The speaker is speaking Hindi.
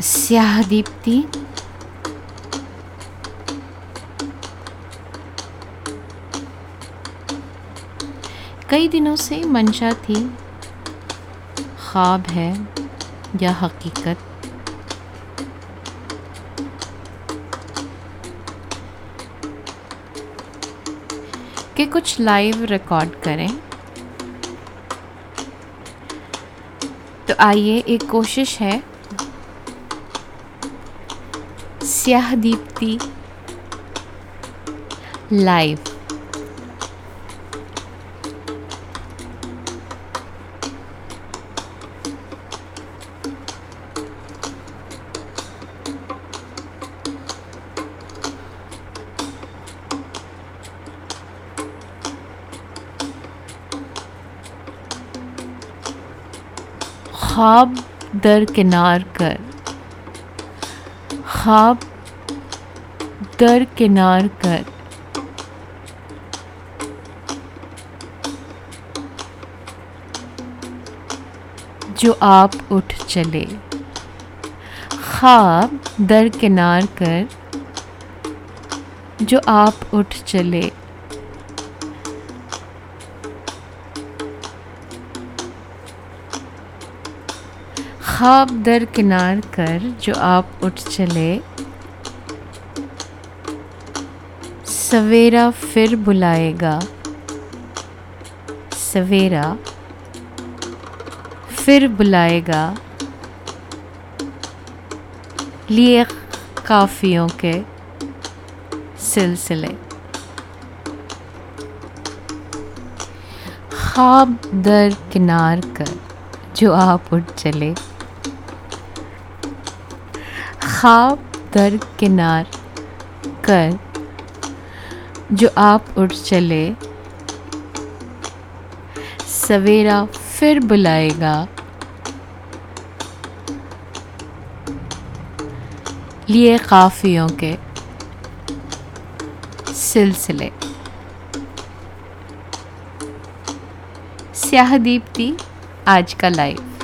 स्याह दीप्ति कई दिनों से मंशा थी। ख्वाब है या हकीकत। के कुछ लाइव रिकॉर्ड करें। तो आइए एक कोशिश है स्याह दीप्ति लाइव ख्वाब दर किनार कर। ख्वाब दर किनार कर। जो आप उठ चले। ख्वाब दर किनार कर। जो आप उठ चले। ख्वाब दर किनार कर। जो आप उठ चले। सवेरा फिर बुलाएगा। सवेरा फिर बुलाएगा। लिए काफियों के सिलसिले। ख्वाब दर किनार कर जो आप उठ चले। ख्वाब दर किनार कर जो आप उठ चले, सवेरा फिर बुलाएगा। लिए काफियों के सिलसिले। स्याह दीप्ति आज का लाइव